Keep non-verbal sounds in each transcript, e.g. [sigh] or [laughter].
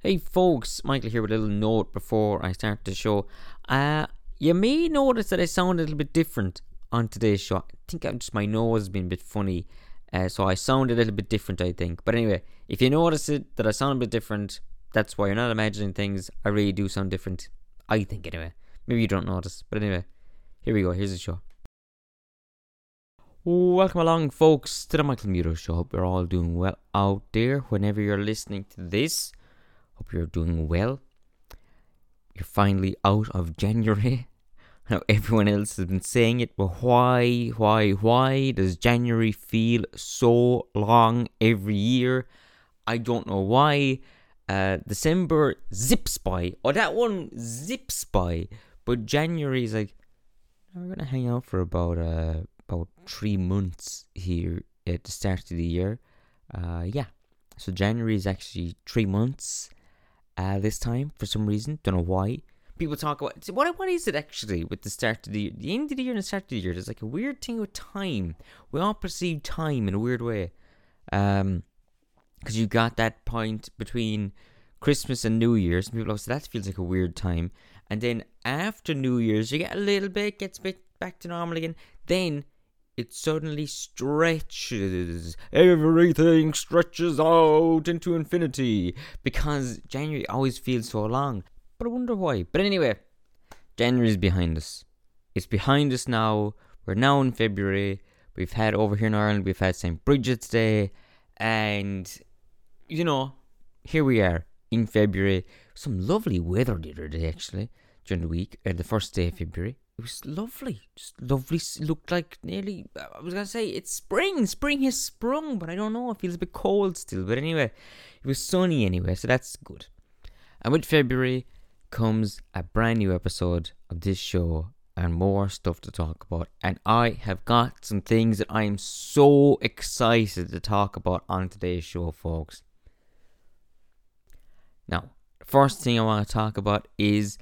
Hey folks, Michael here with a little note before I start the show. Uh, you may notice that I sound a little bit different on today's show. I think I'm just my nose has been a bit funny, uh, so I sound a little bit different. I think, but anyway, if you notice it that I sound a bit different, that's why you're not imagining things. I really do sound different. I think anyway. Maybe you don't notice, but anyway, here we go. Here's the show. Welcome along, folks, to the Michael Muto Show. Hope you're all doing well out there. Whenever you're listening to this, hope you're doing well. You're finally out of January. [laughs] Now everyone else has been saying it, but why, why, why does January feel so long every year? I don't know why. Uh, December zips by. Oh, that one zips by. But January is like, we're gonna hang out for about uh about three months here at the start of the year. Uh, yeah. So January is actually three months. Uh, this time for some reason, don't know why. People talk about what what is it actually with the start of the year, the end of the year and the start of the year. There's like a weird thing with time. We all perceive time in a weird way. Um, because you got that point between Christmas and New Year's. People always say that feels like a weird time, and then after New Year's, you get a little bit gets a bit back to normal again. Then it suddenly stretches. Everything stretches out into infinity because January always feels so long. But I wonder why. But anyway, January is behind us. It's behind us now. We're now in February. We've had over here in Ireland, we've had St. Bridget's Day, and you know, here we are in February. Some lovely weather the other day, actually, during the week, uh, the first day of February. It was lovely, just lovely. Looked like nearly. Uh, I was gonna say it's spring. Spring has sprung, but I don't know. It feels a bit cold still. But anyway, it was sunny anyway, so that's good. And with February comes a brand new episode of this show and more stuff to talk about. And I have got some things that I am so excited to talk about on today's show, folks. Now, first thing I want to talk about is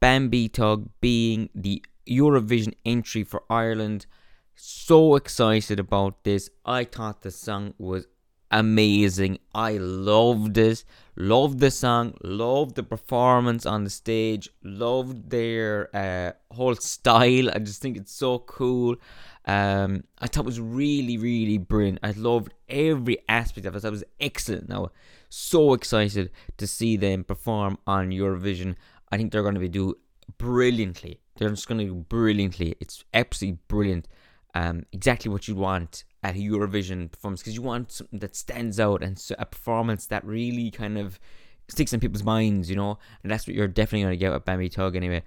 Bambie Thug being the Eurovision entry for Ireland. So excited about this. I thought the song was amazing. I loved it. Loved the song. Loved the performance on the stage. Loved their uh, whole style. I just think it's so cool. Um, I thought it was really, really brilliant. I loved every aspect of it. That was excellent. Now, so excited to see them perform on Eurovision. I think they're going to be do brilliantly. They're just going to do brilliantly. It's absolutely brilliant. Um, exactly what you want at a Eurovision performance because you want something that stands out and so a performance that really kind of sticks in people's minds, you know. And that's what you're definitely going to get with Bambie Thug anyway.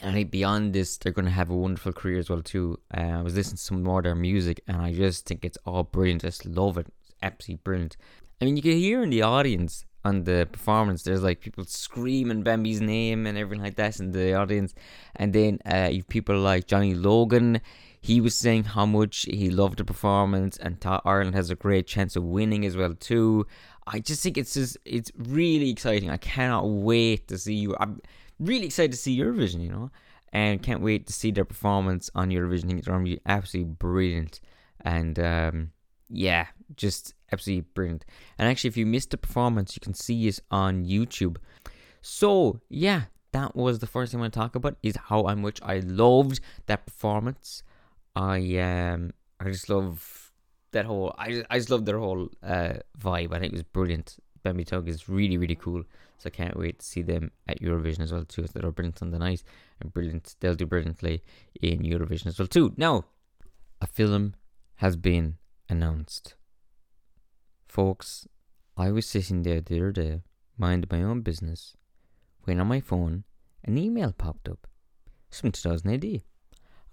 And I think beyond this, they're going to have a wonderful career as well too. Uh, I was listening to some more of their music, and I just think it's all brilliant. I just love it. It's absolutely brilliant. I mean, you can hear in the audience on the performance, there's like people screaming Bambie's name and everything like that in the audience. And then uh, you people like Johnny Logan. He was saying how much he loved the performance and thought Ireland has a great chance of winning as well too. I just think it's just it's really exciting. I cannot wait to see you. I'm really excited to see Eurovision, you know, and can't wait to see their performance on Eurovision. I think it's going to be absolutely brilliant. And um, yeah, just absolutely brilliant. And actually, if you missed the performance, you can see it on YouTube. So yeah, that was the first thing I want to talk about is how much I loved that performance. I um I just love that whole I just, I just love their whole uh vibe. I think it was brilliant. Bambie Thug is really really cool. So I can't wait to see them at Eurovision as well too. They're brilliant on the night and brilliant. They'll do brilliantly in Eurovision as well too. Now, a film has been announced. Folks, I was sitting there the other day, minding my own business, when on my phone an email popped up. 2000 AD. I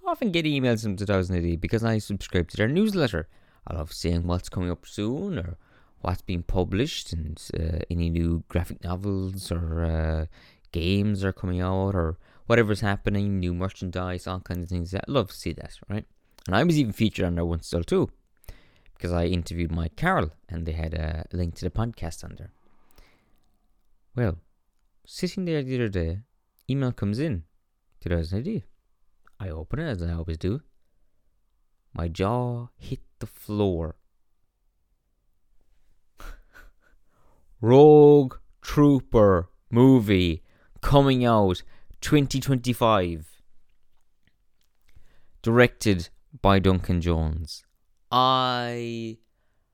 often get emails from 2000 AD because I subscribe to their newsletter. I love seeing what's coming up soon or what's being published and uh, any new graphic novels or uh, games are coming out or whatever's happening, new merchandise, all kinds of things. I love to see that, right? And I was even featured on their once still too because I interviewed Mike Carroll and they had a link to the podcast under. Well, sitting there the other day, email comes in. 2000 AD. I open it as I always do. My jaw hit the floor. [laughs] Rogue Trooper movie coming out 2025. Directed by Duncan Jones. I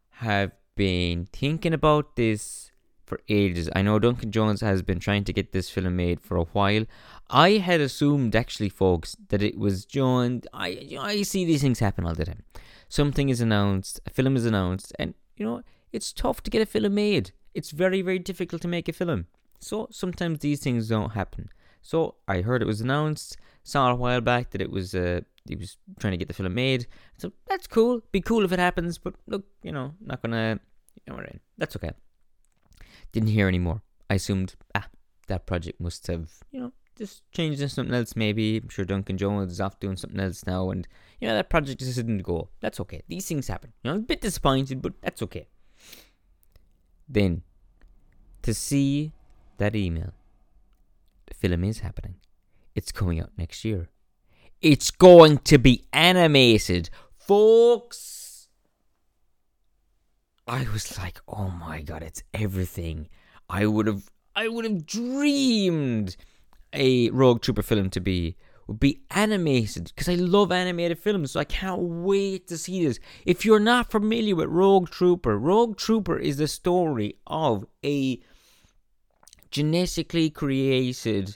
have been thinking about this for ages. I know Duncan Jones has been trying to get this film made for a while. I had assumed, actually, folks, that it was John. I I see these things happen all the time. Something is announced, a film is announced, and you know it's tough to get a film made. It's very very difficult to make a film. So sometimes these things don't happen. So I heard it was announced, saw a while back that it was uh, he was trying to get the film made. So that's cool. Be cool if it happens, but look, you know, not gonna, you know, that's okay. Didn't hear anymore. I assumed, ah, that project must have, you know, just changed into something else. Maybe I'm sure Duncan Jones is off doing something else now, and you know that project just didn't go. That's okay. These things happen. You know, I'm a bit disappointed, but that's okay. Then, to see that email, the film is happening. It's coming out next year. It's going to be animated, folks. I was like, oh my god, it's everything I would have I would have dreamed a Rogue Trooper film to be would be animated because I love animated films, so I can't wait to see this. If you're not familiar with Rogue Trooper, Rogue Trooper is the story of a genetically created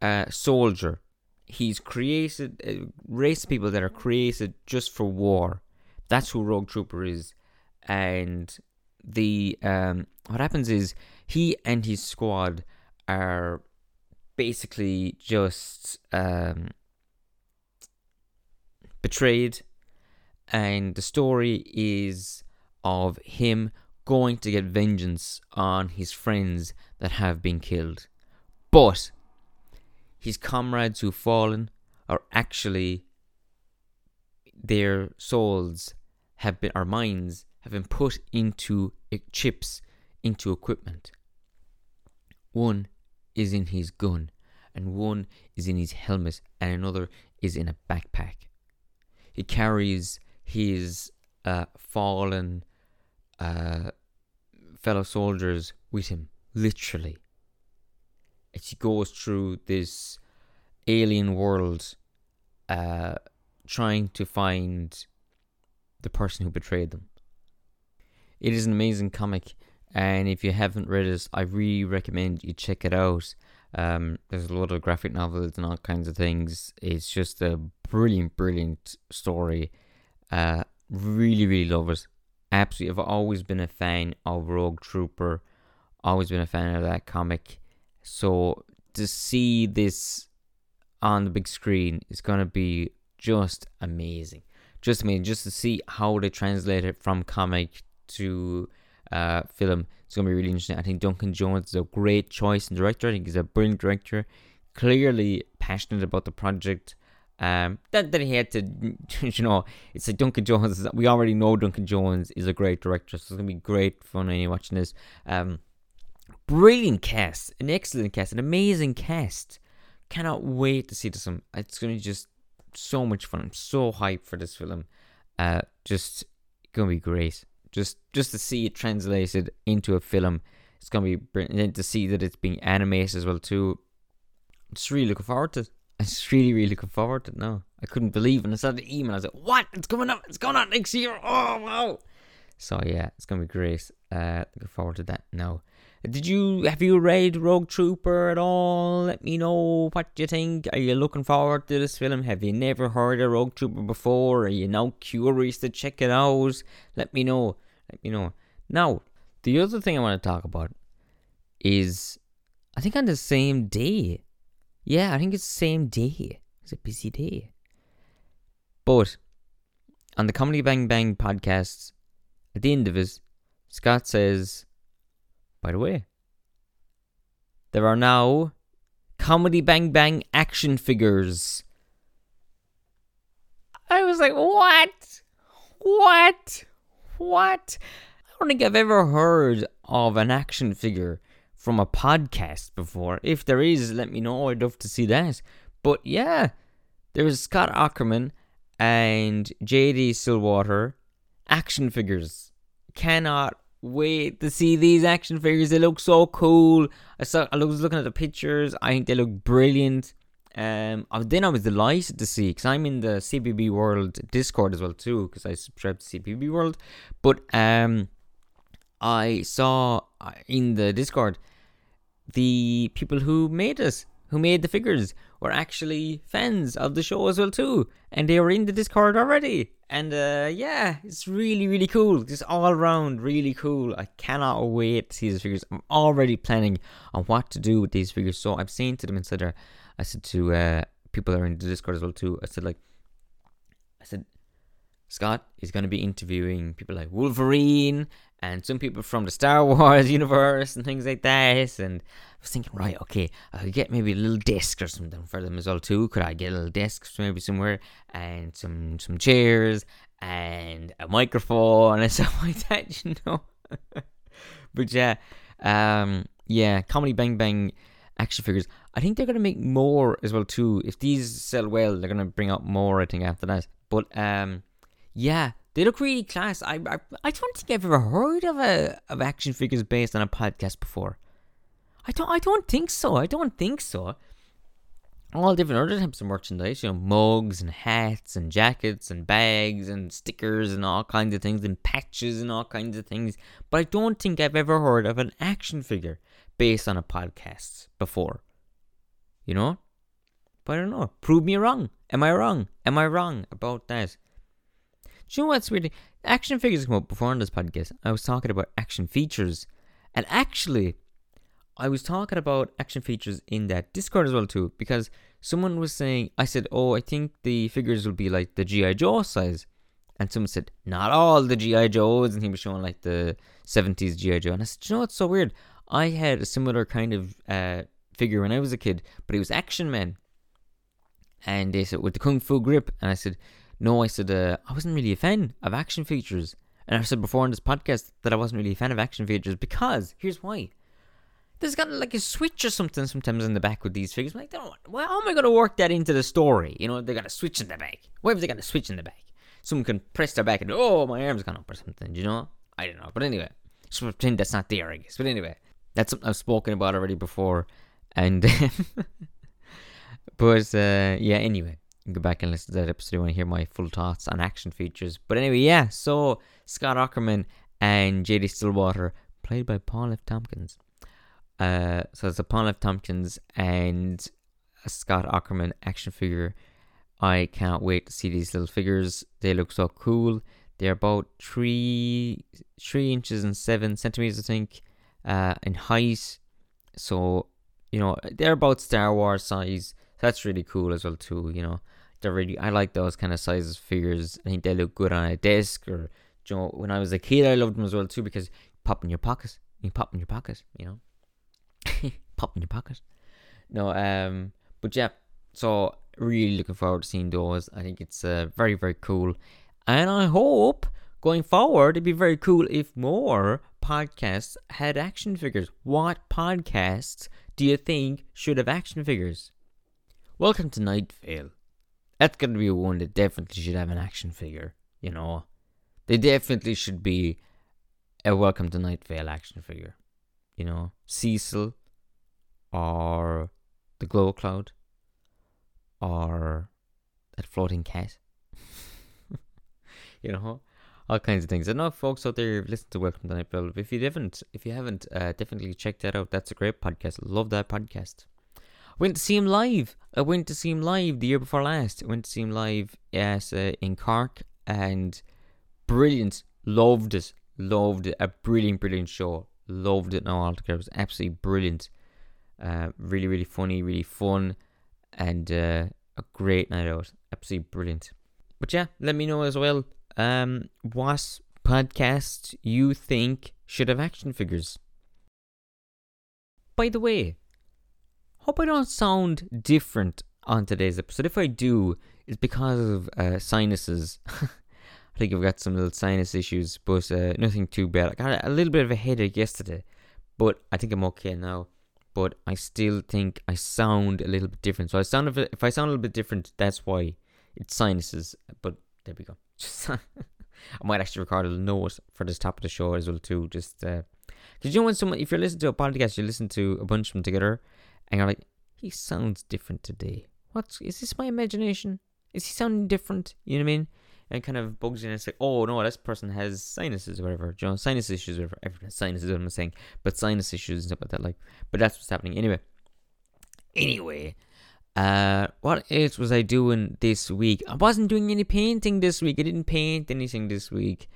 uh, soldier he's created a race of people that are created just for war. That's who Rogue Trooper is, and the um, what happens is he and his squad are basically just um, betrayed, and the story is of him going to get vengeance on his friends that have been killed. But his comrades who've fallen are actually their souls have been our minds have been put into chips into equipment. One is in his gun and one is in his helmet and another is in a backpack. He carries his uh, fallen uh, fellow soldiers with him literally as he goes through this alien world, uh, trying to find the person who betrayed them. It is an amazing comic, and if you haven't read it, I really recommend you check it out. Um, there's a lot of graphic novels and all kinds of things. It's just a brilliant, brilliant story. Uh, really, really love it. Absolutely, I've always been a fan of Rogue Trooper. Always been a fan of that comic. So to see this on the big screen is going to be just amazing. Just amazing. Just to see how they translate it from comic to uh, film. It's going to be really interesting. I think Duncan Jones is a great choice and director. I think he's a brilliant director. Clearly passionate about the project. Um, that, that he had to, [laughs] you know, it's like Duncan Jones. We already know Duncan Jones is a great director, so it's gonna be great fun you're watching this. Um, brilliant cast, an excellent cast, an amazing cast. Cannot wait to see this film. It's gonna be just so much fun. I'm so hyped for this film. Uh, just gonna be great. Just just to see it translated into a film, it's gonna be brilliant. To see that it's being animated as well too. I'm just really looking forward to it. I'm [laughs] just really, really looking forward to it now. I couldn't believe when I saw the email. I was like, "What? It's coming up! It's going out next year! Oh wow!" So yeah, it's gonna be great. Uh, looking forward to that now. Did you have you read Rogue Trooper at all? Let me know what you think. Are you looking forward to this film? Have you never heard of Rogue Trooper before? Are you now curious to check it out? Let me know. Let me know. Now, the other thing I want to talk about is I think on the same day. Yeah, I think it's the same day. It's a busy day. But on the Comedy Bang Bang podcast, at the end of it, Scott says by the way, there are now Comedy Bang Bang action figures. I was like, what? What? What? I don't think I've ever heard of an action figure from a podcast before. If there is, let me know. I'd love to see that. But yeah, there's Scott Aukerman and JD Stillwater action figures. Cannot wait to see these action figures. They look so cool. I saw. I was looking at the pictures. I think they look brilliant. Um, then I was delighted to see because I'm in the CBB World Discord as well too because I subscribe to CBB World. But um, I saw uh, in the Discord the people who made us, who made the figures, were actually fans of the show as well too, and they were in the Discord already. And uh, yeah, it's really really cool. Just all around really cool. I cannot wait to see these figures. I'm already planning on what to do with these figures. So I'm saying to them inside there I said to uh, people that are in the Discord as well too. I said like, I said, Scott is going to be interviewing people like Wolverine and some people from the Star [laughs] Wars universe and things like that. And I was thinking, right, okay, I could get maybe a little desk or something for them as well too. Could I get a little desk maybe somewhere and some some chairs and a microphone and [laughs] stuff like that, you know? [laughs] but yeah, um, yeah, comedy bang bang action figures. I think they're gonna make more as well too. If these sell well, they're gonna bring out more. I think after that. But um, yeah, they look really class. I I, I don't think I've ever heard of a of action figures based on a podcast before. I don't I don't think so. I don't think so. All different other types of merchandise, you know, mugs and hats and jackets and bags and stickers and all kinds of things and patches and all kinds of things. But I don't think I've ever heard of an action figure based on a podcast before. You know? But I don't know. Prove me wrong. Am I wrong? Am I wrong about that? Do you know what's weird? Action figures come up before on this podcast. I was talking about action features. And actually, I was talking about action features in that Discord as well too, because someone was saying, I said, oh, I think the figures will be like the GI Joe size, and someone said, not all the GI Joes, and he was showing like the 70s GI Joe, and I said, you know what's so weird? I had a similar kind of uh, figure when I was a kid, but it was Action Man. And they said, with the Kung Fu grip. And I said, no, I said, uh, I wasn't really a fan of action features. And I've said before on this podcast that I wasn't really a fan of action features because here's why. There's got like a switch or something sometimes in the back with these figures. I'm like, don't, well, how am I going to work that into the story? You know, they got a switch in the back. Why have they got a switch in the back? Someone can press their back and, oh, my arm's gone up or something, you know? I don't know. But anyway, pretend that's not there, I guess. But anyway, that's something I've spoken about already before. And [laughs] but uh, yeah, anyway, go back and listen to that episode. You want to hear my full thoughts on action features. But anyway, yeah. So Scott Aukerman and J.D. Stillwater, played by Paul F. Tompkins. Uh, so it's a Paul F. Tompkins and a Scott Aukerman action figure. I can't wait to see these little figures. They look so cool. They're about three three inches and seven centimeters, I think, uh, in height. So you know, they're about Star Wars size. That's really cool as well too. You know, they're really I like those kind of sizes figures. I think they look good on a desk or you know, when I was a kid I loved them as well too because pop in your pockets. You pop in your pockets, you know. [laughs] pop in your pockets. No, um but yeah, so really looking forward to seeing those. I think it's uh, very, very cool. And I hope going forward it'd be very cool if more podcasts had action figures. What podcasts do you think should have action figures? Welcome to Night Vale. That's gonna be one that definitely should have an action figure, you know. They definitely should be a Welcome to Night Vale action figure. You know, Cecil or the Glow Cloud or that floating cat. [laughs] you know, all kinds of things. I know folks out there listen to Welcome to Night Vale. If you haven't, if you haven't, uh, definitely check that out. That's a great podcast. Love that podcast. Went to see him live. I went to see him live the year before last. I went to see him live yes, uh, in Cork and brilliant. Loved it. Loved it. A brilliant, brilliant show. Loved it No altogether. It was absolutely brilliant. Uh, really, really funny, really fun, and uh, a great night out. Absolutely brilliant. But yeah, let me know as well um, what podcast you think should have action figures. By the way, hope I don't sound different on today's episode. If I do, it's because of uh, sinuses. [laughs] I think I've got some little sinus issues, but uh, nothing too bad. I got a little bit of a headache yesterday, but I think I'm okay now. But I still think I sound a little bit different. So I sound if, if I sound a little bit different, that's why it's sinuses. But there we go. [laughs] I might actually record a note for this top of the show as well too. Just because uh, you know when someone, if you're listening to a podcast, you listen to a bunch of them together, and you're like, he sounds different today. What's is this my imagination? Is he sounding different? You know what I mean? And kind of bugs you and it's like, oh no, this person has sinuses or whatever. You know, sinus issues or whatever. Everyone has sinuses, what I'm saying. But sinus issues and stuff like that. Like, but that's what's happening. Anyway. Anyway. Uh, what else was I doing this week? I wasn't doing any painting this week. I didn't paint anything this week.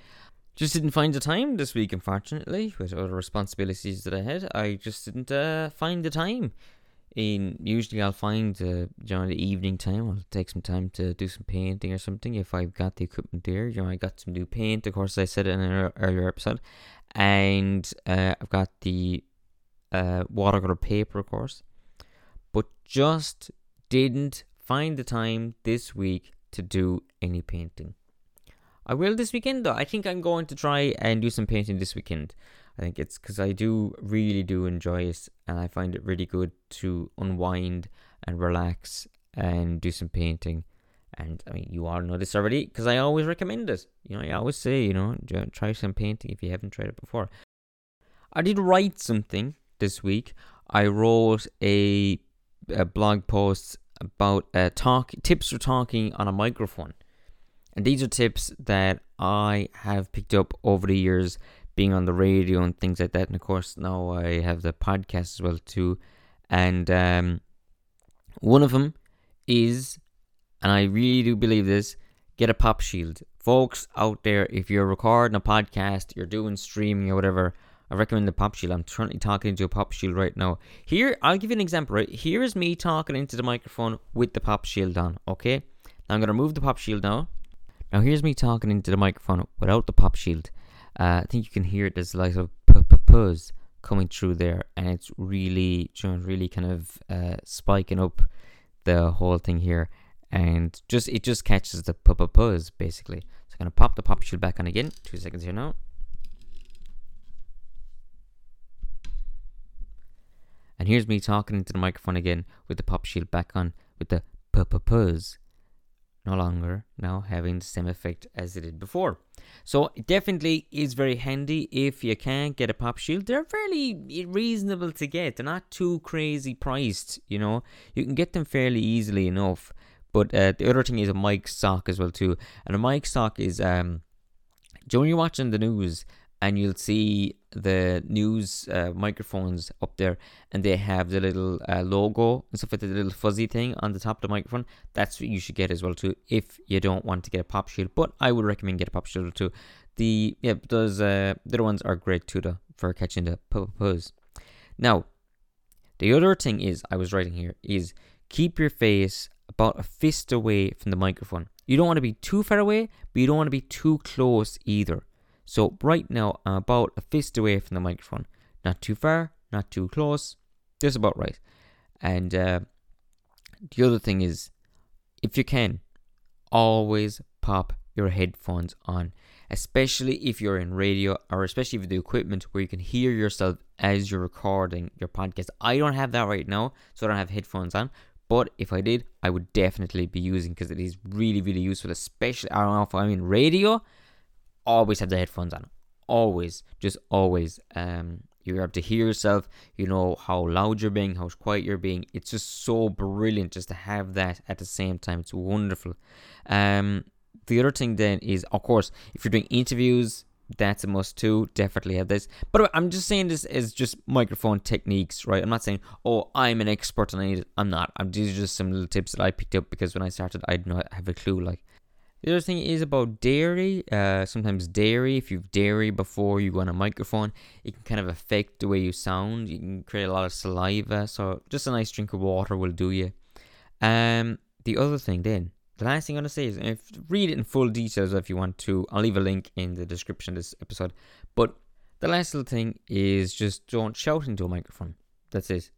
Just didn't find the time this week, unfortunately, with other responsibilities that I had. I just didn't uh, find the time. In usually, I'll find uh, during the evening time. I'll take some time to do some painting or something if I've got the equipment there. You know, I got some new paint. Of course, I said in an earlier episode, and uh, I've got the uh, watercolor paper, of course. But just didn't find the time this week to do any painting. I will this weekend though. I think I'm going to try and do some painting this weekend. I think it's because I do really do enjoy it and I find it really good to unwind and relax and do some painting. And I mean, you all know this already because I always recommend it. You know, I always say, you know, try some painting if you haven't tried it before. I did write something this week. I wrote a uh, blog post about uh, talk tips for talking on a microphone, and these are tips that I have picked up over the years, being on the radio and things like that. And of course, now I have the podcast as well too. And um, one of them is, and I really do believe this, get a pop shield, folks out there. If you're recording a podcast, you're doing streaming or whatever I recommend the Pop Shield. I'm currently talking into a Pop Shield right now. Here, I'll give you an example, right? Here is me talking into the microphone with the Pop Shield on, okay? Now I'm going to remove the Pop Shield now. Now here's me talking into the microphone without the Pop Shield. Uh, I think you can hear. There's like a buzz coming through there, and it's really, really kind of uh, spiking up the whole thing here, and just it just catches the buzz basically. So I'm gonna pop the Pop Shield back on again. Two seconds here now. And here's me talking into the microphone again with the pop shield back on with the puzz. No longer now having the same effect as it did before. So it definitely is very handy if you can get a pop shield. They're fairly reasonable to get. They're not too crazy priced, you know. You can get them fairly easily enough. But uh, the other thing is a mic sock as well too. And a mic sock is um when you're watching the news and you'll see the news uh, microphones up there and they have the little uh, logo and stuff like the little fuzzy thing on the top of the microphone. That's what you should get as well too if you don't want to get a pop shield. But I would recommend get a pop shield too. The yeah, those uh, other ones are great too for catching the buzz. Now, the other thing is I was writing here is keep your face about a fist away from the microphone. You don't want to be too far away, but you don't want to be too close either. So right now I'm about a fist away from the microphone. Not too far, not too close, just about right. And uh, the other thing is, if you can, always pop your headphones on, especially if you're in radio or especially with the equipment where you can hear yourself as you're recording your podcast. I don't have that right now, so I don't have headphones on. But if I did, I would definitely be using because it is really, really useful, especially I don't know if I'm in radio always have the headphones on. Always, just always. Um, you're able to hear yourself. You know how loud you're being, how quiet you're being. It's just so brilliant just to have that at the same time. It's wonderful. Um, the other thing then is, of course, if you're doing interviews, that's a must too. Definitely have this. But I'm just saying this as just microphone techniques, right? I'm not saying, oh, I'm an expert and I need it. I'm not. I'm, these are just some little tips that I picked up because when I started, I did not have a clue. Like, the other thing is about dairy. Uh, sometimes dairy, if you've dairy before you go on a microphone, it can kind of affect the way you sound. You can create a lot of saliva. So just a nice drink of water will do you. Um, the other thing then, the last thing I'm gonna say is if read it in full details if you want to. I'll leave a link in the description of this episode. But the last little thing is just don't shout into a microphone. That's it.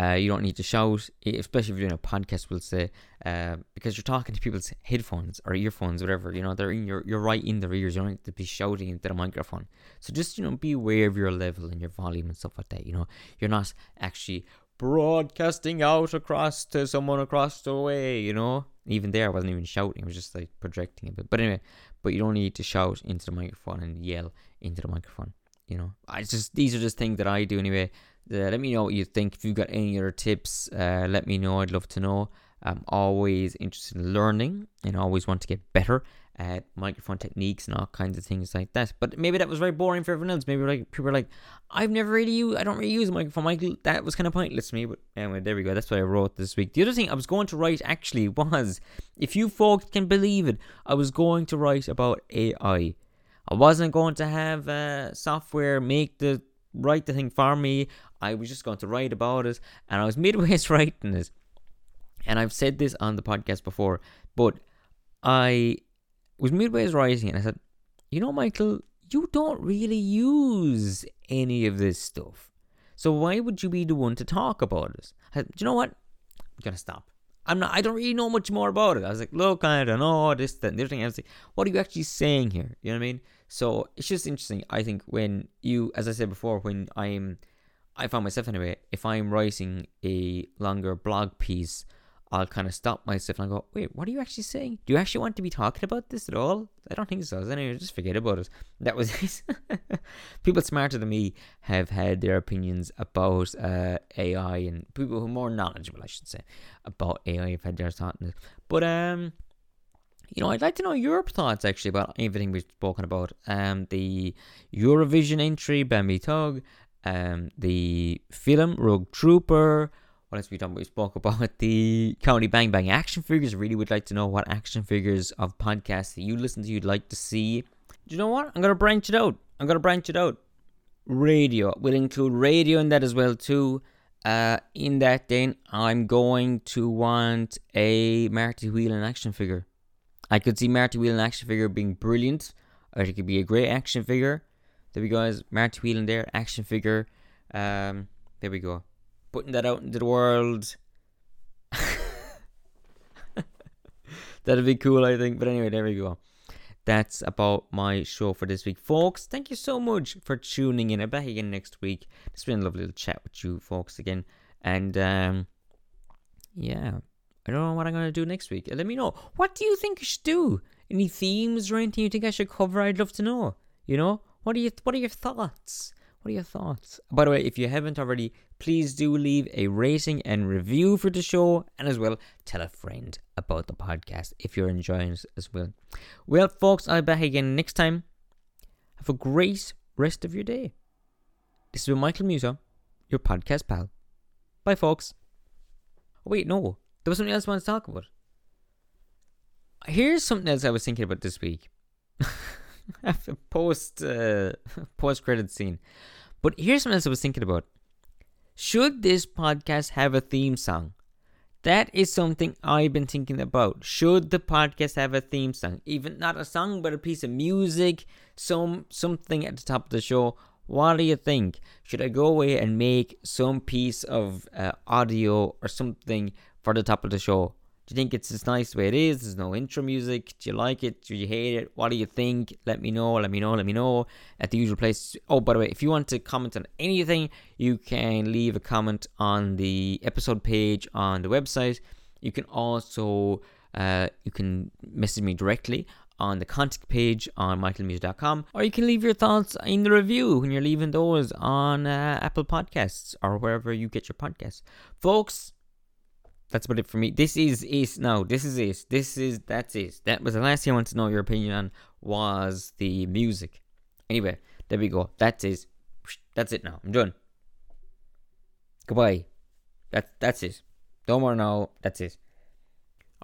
Uh, you don't need to shout, especially if you're doing a podcast. We'll say uh, because you're talking to people's headphones or earphones, whatever. You know, they're in your, you're right in their ears. You don't need to be shouting into the microphone. So just you know, be aware of your level and your volume and stuff like that. You know, you're not actually broadcasting out across to someone across the way. You know, even there, I wasn't even shouting. I was just like projecting a bit. But anyway, but you don't need to shout into the microphone and yell into the microphone. You know, I just these are just things that I do anyway. Uh, let me know what you think. If you've got any other tips, uh, let me know. I'd love to know. I'm always interested in learning and always want to get better at microphone techniques and all kinds of things like that. But maybe that was very boring for everyone else. Maybe like people are like, I've never really used, I don't really use a microphone. Michael, that was kind of pointless to me. But anyway, there we go. That's what I wrote this week. The other thing I was going to write actually [laughs] was, if you folks can believe it, I was going to write about AI. I wasn't going to have uh, software make the write the thing for me. I was just going to write about it, and I was [laughs] midway writing it. And I've said this on the podcast before, but I was midway writing it. And I said, you know, Michael, you don't really use any of this stuff. So why would you be the one to talk about it? I said, do you know what? I'm gonna stop. I'm not. I don't really know much more about it. I was like, look, I don't know this, that, and thing. I was like, what are you actually saying here? You know what I mean? So it's just interesting. I think when you, as I said before, when I'm, I found myself anyway. If I'm writing a longer blog piece I'll kind of stop myself and I go, wait, what are you actually saying? Do you actually want to be talking about this at all? I don't think so. Anyway, just forget about it. That was it. [laughs] people smarter than me have had their opinions about uh, AI, and people who are more knowledgeable, I should say, about AI have had their thoughts. But um, you know, I'd like to know your thoughts actually about everything we've spoken about. Um, the Eurovision entry, Bambie Thug, um, the film Rogue Trooper what else we done? We spoke [laughs] about the Comedy Bang Bang action figures. Really would like to know what action figures of podcasts that you listen to you'd like to see. Do you know what? I'm gonna branch it out. I'm gonna branch it out. Radio. We'll include radio in that as well too. Uh, in that then I'm going to want a Marty Whelan action figure. I could see Marty Whelan action figure being brilliant. Or it could be a great action figure. There we go. Marty Whelan there, action figure. Um, there we go putting that out into the world. [laughs] That'd be cool, I think. But anyway, there we go. That's about my show for this week, folks. Thank you so much for tuning in. I'm back again next week. It's been a lovely little chat with you, folks, again. And um, yeah, I don't know what I'm gonna do next week. Let me know. What do you think I should do? Any themes or anything you think I should cover? I'd love to know. You know, what are you? What are your thoughts? What are your thoughts? By the way, if you haven't already, please do leave a rating and review for the show, and as well tell a friend about the podcast if you're enjoying it as well. Well, folks, I'll be back again next time. Have a great rest of your day. This is Michael Musa, your podcast pal. Bye, folks. Oh, wait, no, there was something else I wanted to talk about. Here's something else I was thinking about this week. [laughs] post uh, [laughs] post credit scene. But here's something else I was thinking about. Should this podcast have a theme song? That is something I've been thinking about. Should the podcast have a theme song? Even not a song, but a piece of music, some something at the top of the show. What do you think? Should I go away and make some piece of uh, audio or something for the top of the show? Do you think it's as nice the way it is? There's no intro music. Do you like it? Do you hate it? What do you think? Let me know. Let me know. Let me know at the usual place. Oh, by the way, if you want to comment on anything, you can leave a comment on the episode page on the website. You can also uh, you can message me directly on the contact page on michaelmusa.com or you can leave your thoughts in the review when you're leaving those on uh, Apple Podcasts or wherever you get your podcasts. Folks, that's about it for me. This is is no, this is it. This is that's it. That was the last thing I want to know your opinion on was the music. Anyway, there we go. That's it. That's it now. I'm done. Goodbye. That that's it. Don't more now. That's it.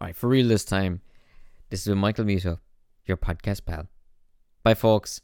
Alright, for real this time. This is Michael Muto, your podcast pal. Bye folks.